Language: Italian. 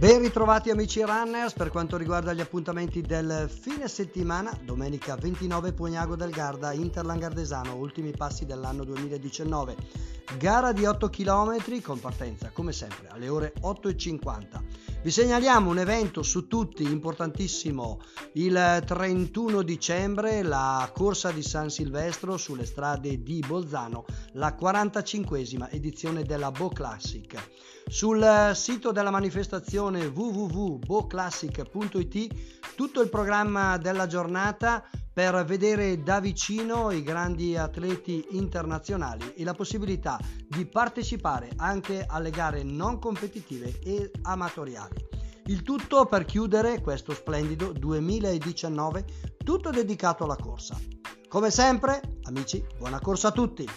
Ben ritrovati amici runners per quanto riguarda gli appuntamenti del fine settimana, domenica 29 Pugnago del Garda, Interlangardesano, ultimi passi dell'anno 2019. Gara di 8 km con partenza come sempre alle ore 8.50. Vi segnaliamo un evento su tutti importantissimo il 31 dicembre, la corsa di San Silvestro sulle strade di Bolzano, la 45esima edizione della Bo Classic. Sul sito della manifestazione www.boclassic.it tutto il programma della giornata per vedere da vicino i grandi atleti internazionali e la possibilità di partecipare anche alle gare non competitive e amatoriali. Il tutto per chiudere questo splendido 2019 tutto dedicato alla corsa. Come sempre, amici, buona corsa a tutti!